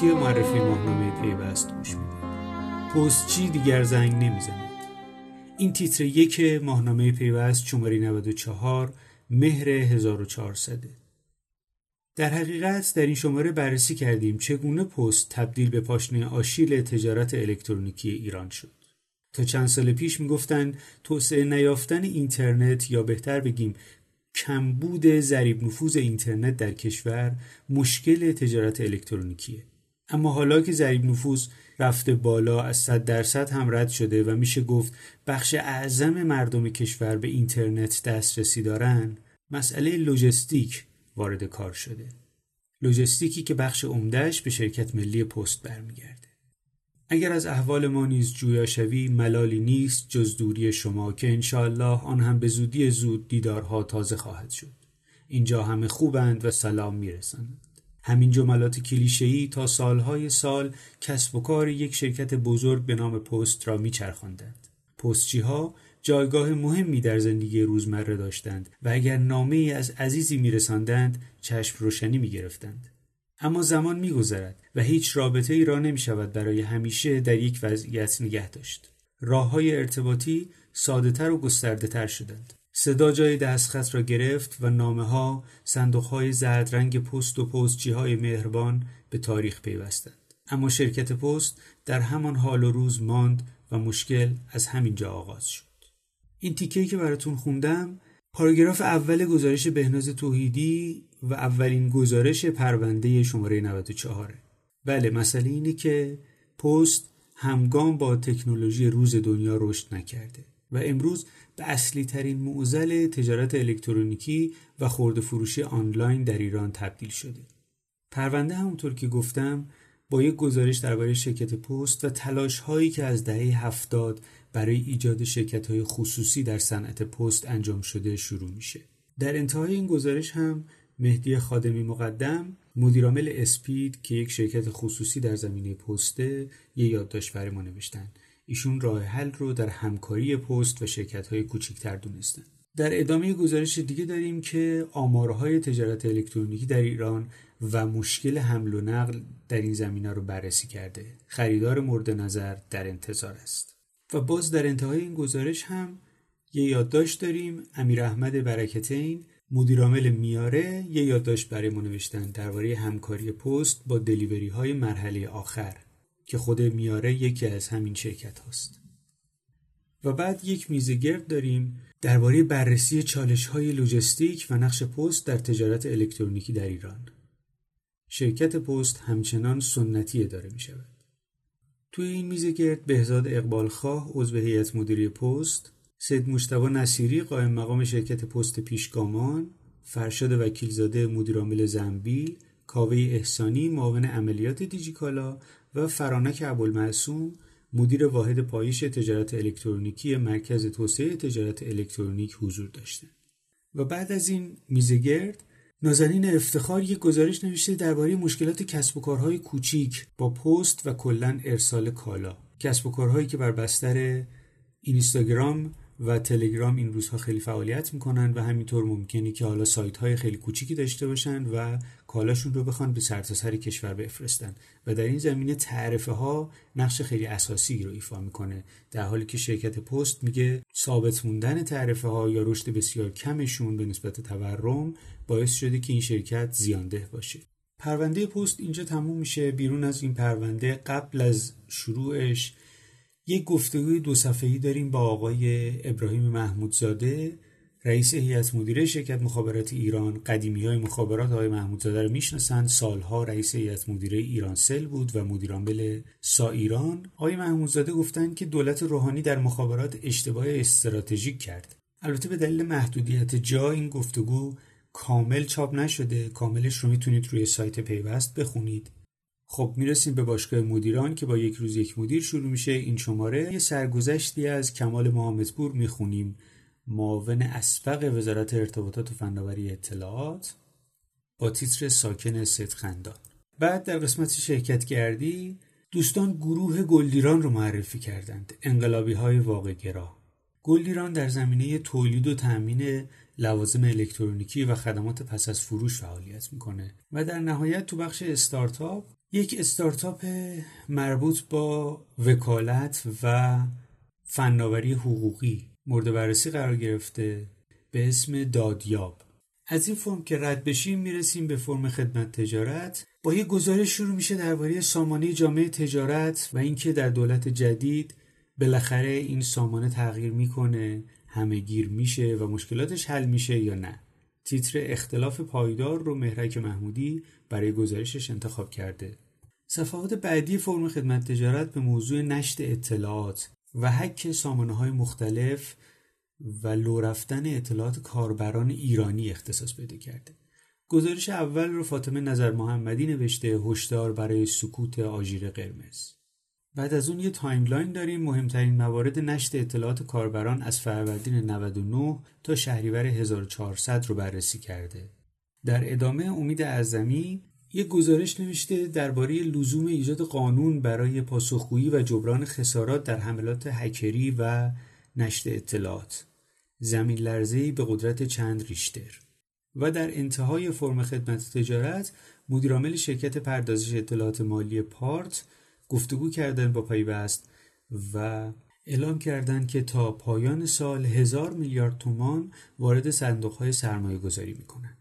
صوتی معرفی ماهنامه پیوست گوش می‌دید پستچی دیگر زنگ نمی‌زند. این تیتر یک ماهنامه پیوست شماره 94 مهر 1400 در حقیقت در این شماره بررسی کردیم چگونه پست تبدیل به پاشنه آشیل تجارت الکترونیکی ایران شد. تا چند سال پیش می‌گفتند توسعه نیافتن اینترنت یا بهتر بگیم کمبود ضریب نفوذ اینترنت در کشور مشکل تجارت الکترونیکیه. اما حالا که ضریب نفوذ رفته بالا از 100 درصد هم رد شده و میشه گفت بخش اعظم مردم کشور به اینترنت دسترسی دارن مسئله لوجستیک وارد کار شده. لوجستیکی که بخش عمدهش به شرکت ملی پست برمیگرده. اگر از احوال ما نیز جویا شوی ملالی نیست جز دوری شما که انشاالله آن هم به زودی زود دیدارها تازه خواهد شد. اینجا همه خوبند و سلام می‌رسند. همین جملات کلیشه‌ای تا سالهای سال کسب و کار یک شرکت بزرگ به نام پست را میچرخاندند پستچی ها جایگاه مهمی در زندگی روزمره داشتند و اگر نامه ای از عزیزی میرساندند چشم روشنی می‌گرفتند اما زمان میگذرد و هیچ رابطه ای را نمی شود برای همیشه در یک وضعیت نگه داشت. راه های ارتباطی ساده تر و گسترده تر شدند. صدا جای دستخط را گرفت و نامه ها صندوق های زرد رنگ پست و پستچی های مهربان به تاریخ پیوستند. اما شرکت پست در همان حال و روز ماند و مشکل از همین جا آغاز شد. این تیکه‌ای که براتون خوندم پاراگراف اول گزارش بهناز توحیدی و اولین گزارش پرونده شماره 94 بله مسئله اینه که پست همگام با تکنولوژی روز دنیا رشد نکرده و امروز به اصلی ترین معضل تجارت الکترونیکی و خورده فروشی آنلاین در ایران تبدیل شده. پرونده همونطور که گفتم با یک گزارش درباره شرکت پست و تلاش هایی که از دهه هفتاد برای ایجاد شرکت های خصوصی در صنعت پست انجام شده شروع میشه. در انتهای این گزارش هم مهدی خادمی مقدم مدیرعامل اسپید که یک شرکت خصوصی در زمینه پسته یه یادداشت برای ما نوشتن ایشون راه حل رو در همکاری پست و شرکت های کوچکتر دونستن. در ادامه گزارش دیگه داریم که آمارهای تجارت الکترونیکی در ایران و مشکل حمل و نقل در این زمینه رو بررسی کرده. خریدار مورد نظر در انتظار است. و باز در انتهای این گزارش هم یه یادداشت داریم. امیر احمد برکتین مدیرعامل میاره یه یادداشت برای ما نوشتن درباره همکاری پست با دلیوری های مرحله آخر. که خود میاره یکی از همین شرکت هاست. و بعد یک میزه گرد داریم درباره بررسی چالش های لوجستیک و نقش پست در تجارت الکترونیکی در ایران. شرکت پست همچنان سنتی اداره می شود. توی این میزه گرد بهزاد اقبالخواه عضو هیئت مدیره پست سید مشتبا نصیری قائم مقام شرکت پست پیشگامان فرشاد وکیلزاده مدیرعامل زنبیل کاوه احسانی معاون عملیات دیجیکالا و فرانک ابوالمعصوم مدیر واحد پایش تجارت الکترونیکی مرکز توسعه تجارت الکترونیک حضور داشتند. و بعد از این میزگرد نازنین افتخار یک گزارش نوشته درباره مشکلات کسب و کارهای کوچیک با پست و کلا ارسال کالا. کسب و کارهایی که بر بستر اینستاگرام و تلگرام این روزها خیلی فعالیت می‌کنن و همینطور ممکنه که حالا سایت های خیلی کوچیکی داشته باشن و کالاشون رو بخوان به سرتاسر کشور بفرستن. و در این زمینه تعرفه ها نقش خیلی اساسی رو ایفا می‌کنه. در حالی که شرکت پست میگه ثابت موندن تعرفه ها یا رشد بسیار کمشون به نسبت تورم باعث شده که این شرکت زیانده باشه. پرونده پست اینجا تموم میشه. بیرون از این پرونده قبل از شروعش یک گفتگوی دو صفحه‌ای داریم با آقای ابراهیم محمودزاده رئیس هیئت مدیره شرکت مخابرات ایران قدیمی های مخابرات آقای محمودزاده رو می‌شناسند. سالها رئیس هیئت مدیره ایران سل بود و مدیرعامل سا ایران. آقای محمودزاده گفتند که دولت روحانی در مخابرات اشتباه استراتژیک کرد. البته به دلیل محدودیت جا این گفتگو کامل چاپ نشده. کاملش رو می‌تونید روی سایت پیوست بخونید. خب می‌رسیم به باشگاه مدیران که با یک روز یک مدیر شروع میشه. این شماره یه سرگذشتی از کمال محمدپور می‌خونیم. معاون اسبق وزارت ارتباطات و فناوری اطلاعات با تیتر ساکن خندان. بعد در قسمت شرکت کردی دوستان گروه گلدیران رو معرفی کردند. انقلابی های واقع گرا گلدیران در زمینه تولید و تأمین لوازم الکترونیکی و خدمات پس از فروش فعالیت می‌کنه و در نهایت تو بخش استارتاپ یک استارتاپ مربوط با وکالت و فناوری حقوقی. مورد بررسی قرار گرفته به اسم دادیاب. از این فرم که رد بشیم می‌رسیم به فرم خدمت تجارت. با یه گزارش شروع میشه درباره سامانه جامعه تجارت و اینکه در دولت جدید بالاخره این سامانه تغییر می‌کنه همه گیر میشه و مشکلاتش حل میشه یا نه. تیتر اختلاف پایدار رو مهرک محمودی برای گزارشش انتخاب کرده. صفحات بعدی فرم خدمت تجارت به موضوع نشت اطلاعات. و هک سامانه های مختلف و لو رفتن اطلاعات کاربران ایرانی اختصاص پیدا کرده. گزارش اول رو فاطمه نظر محمدی نوشته هشدار برای سکوت آژیر قرمز. بعد از اون یه timeline داریم. مهمترین موارد نشت اطلاعات کاربران از فروردین 99 تا شهریور 1400 رو بررسی کرده. در ادامه امید اعظمی یک گزارش نوشته درباره لزوم ایجاد قانون برای پاسخگویی و جبران خسارات در حملات هکری و نشت اطلاعات. زمین لرزه‌ای به قدرت چند ریشتر. و در انتهای فرم خدمت تجارت مدیرعامل شرکت پردازش اطلاعات مالی پارت گفتگو کردن با پیوست و اعلام کردند که تا پایان سال هزار میلیارد تومان وارد صندوق های سرمایه گذاری می‌کنن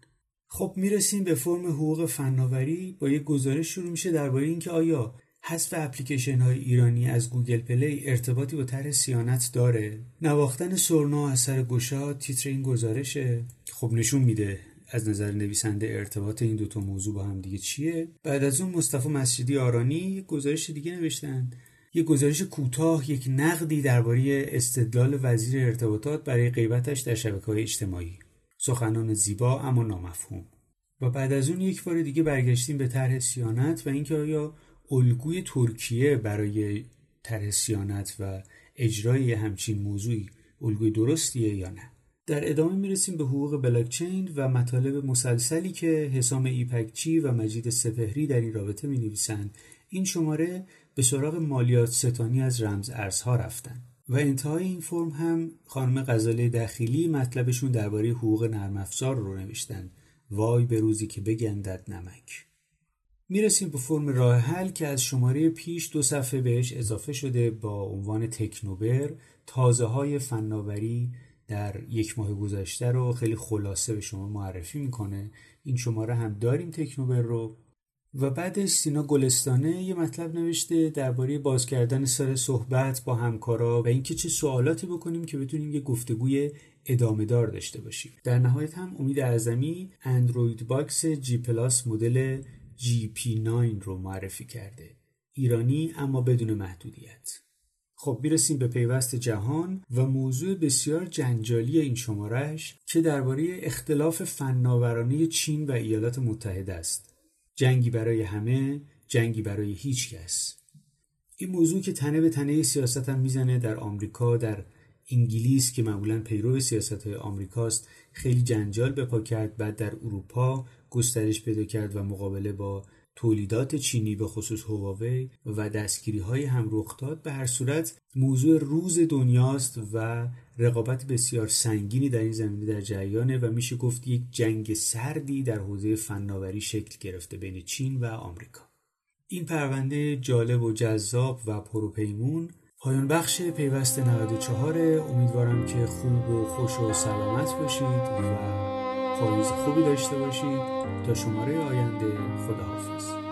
خب می‌رسیم به فرم حقوق فناوری. با یک گزارش شروع میشه درباره اینکه آیا حذف اپلیکیشن های ایرانی از Google Play ارتباطی با طرح صیانت داره؟ نواختن سرنا از سر تیتر این گزارشه. خب نشون میده از نظر نویسنده ارتباط این دوتا موضوع با هم دیگه چیه. بعد از اون مصطفی مسجدی آرانی یک گزارش دیگه نوشتن. یک گزارش کوتاه یک نقدی درباره استدلال وزیر ارتباطات برای غیبتش در شبکه های اجتماعی. سخنان زیبا اما نامفهوم. و بعد از اون یک بار دیگه برگشتیم به طرح سیانت و اینکه آیا الگوی ترکیه برای طرح سیانت و اجرای همچین موضوعی الگوی درستیه یا نه؟ در ادامه می‌رسیم به حقوق بلاکچین و مطالب مسلسلی که حسام ایپکچی و مجید سپهری در این رابطه می نویسند این شماره به سراغ مالیات ستانی از رمز ارزها رفتن. و انتهای این فرم هم خانم غزاله دخیلی مطلبشون درباره حقوق نرم افزار رو نوشتن. وای به روزی که بگندد نمک. می‌رسیم به فرم راه حل که از شماره پیش دو صفحه بهش اضافه شده با عنوان تکنوبر. تازه های فناوری در یک ماه گذشته رو خیلی خلاصه به شما معرفی می‌کنه. این شماره هم داریم تکنوبر رو. و بعدش سینا گلستانه یه مطلب نوشته درباره باز کردن سر صحبت با همکارا و اینکه چه سوالاتی بکنیم که بتونیم یه گفتگوی ادامه دار داشته باشیم. در نهایت هم امید اعظمی Android box GPlus مدل GP9 رو معرفی کرده. ایرانی اما بدون محدودیت. خب می‌رسیم به پیوست جهان و موضوع بسیار جنجالی این شمارش که درباره اختلاف فناورانه چین و ایالات متحده است. جنگی برای همه جنگی برای هیچ کس. این موضوع که تنه به تنه سیاست هم می‌زنه در آمریکا در انگلیس که معمولا پیرو سیاست های آمریکاست خیلی جنجال به پا کرد. بعد در اروپا گسترش پیدا کرد و مقابله با تولیدات چینی به خصوص هواوی و دستگیری های هم رخ داد. به هر صورت موضوع روز دنیاست و رقابت بسیار سنگینی در این زمینه در جریانه و میشه گفت یک جنگ سردی در حوزه فناوری شکل گرفته بین چین و آمریکا. این پرونده جالب و جذاب و پروپیمون پایان بخش پیوست 94 امیدوارم که خوب و خوش و سلامت باشید و پاییز خوبی داشته باشید. تا شماره آینده خداحافظ.